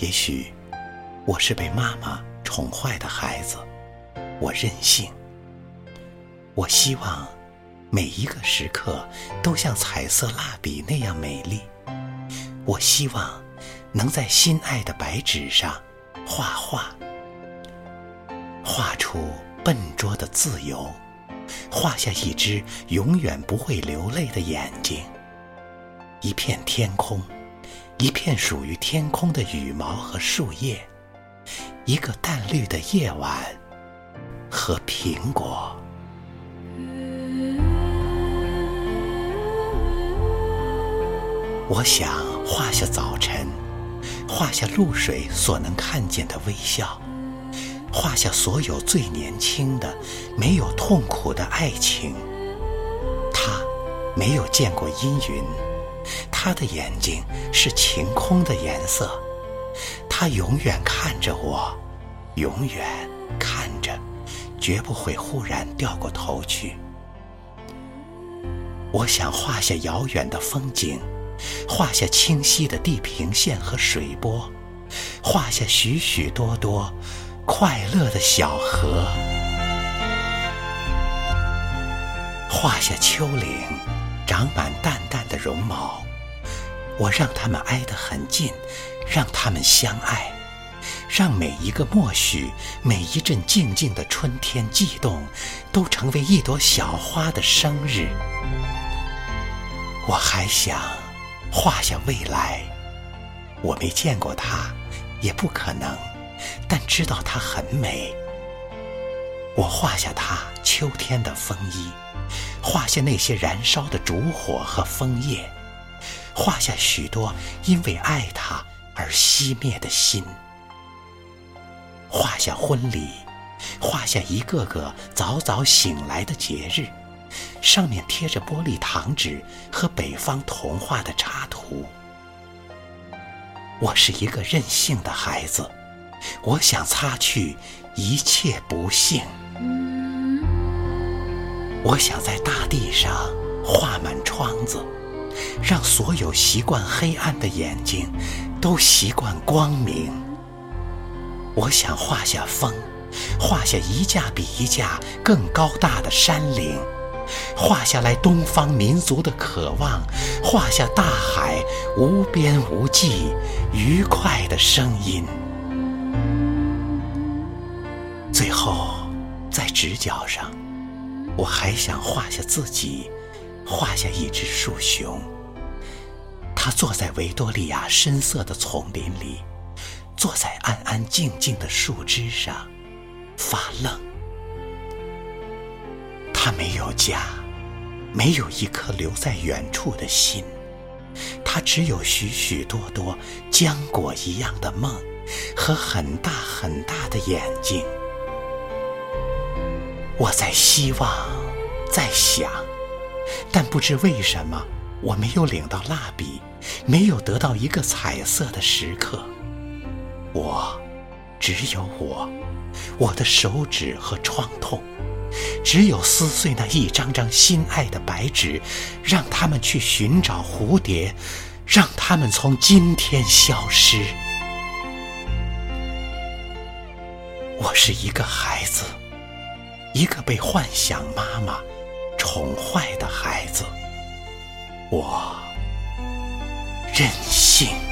也许我是被妈妈宠坏的孩子，我任性。我希望每一个时刻都像彩色蜡笔那样美丽。我希望能在心爱的白纸上画画，画出笨拙的自由，画下一只永远不会流泪的眼睛，一片天空，一片属于天空的羽毛和树叶，一个淡绿的夜晚和苹果。我想画下早晨，画下露水所能看见的微笑，画下所有最年轻的、没有痛苦的爱情。他没有见过阴云，他的眼睛是晴空的颜色。他永远看着我，永远看着，绝不会忽然掉过头去。我想画下遥远的风景。画下清晰的地平线和水波，画下许许多多快乐的小河，画下丘陵长满淡淡的绒毛。我让它们挨得很近，让它们相爱，让每一个默许，每一阵静静的春天悸动，都成为一朵小花的生日。我还想。画下未来，我没见过它，也不可能，但知道它很美。我画下它秋天的风衣，画下那些燃烧的烛火和枫叶，画下许多因为爱他而熄灭的心。画下婚礼，画下一个个早早醒来的节日。上面贴着玻璃糖纸和北方童话的插图。我是一个任性的孩子，我想擦去一切不幸。我想在大地上画满窗子，让所有习惯黑暗的眼睛都习惯光明。我想画下风，画下一架比一架更高大的山岭。画下来东方民族的渴望，画下大海无边无际、愉快的声音。最后，在直角上，我还想画下自己，画下一只树熊。它坐在维多利亚深色的丛林里，坐在安安静静的树枝上，发愣。他没有家，没有一颗留在远处的心，他只有许许多多浆果一样的梦和很大很大的眼睛。我在希望，在想，但不知为什么，我没有领到蜡笔，没有得到一个彩色的时刻。我，只有我，我的手指和创痛。只有撕碎那一张张心爱的白纸，让他们去寻找蝴蝶，让他们从今天消失。我是一个孩子，一个被幻想妈妈宠坏的孩子。我任性。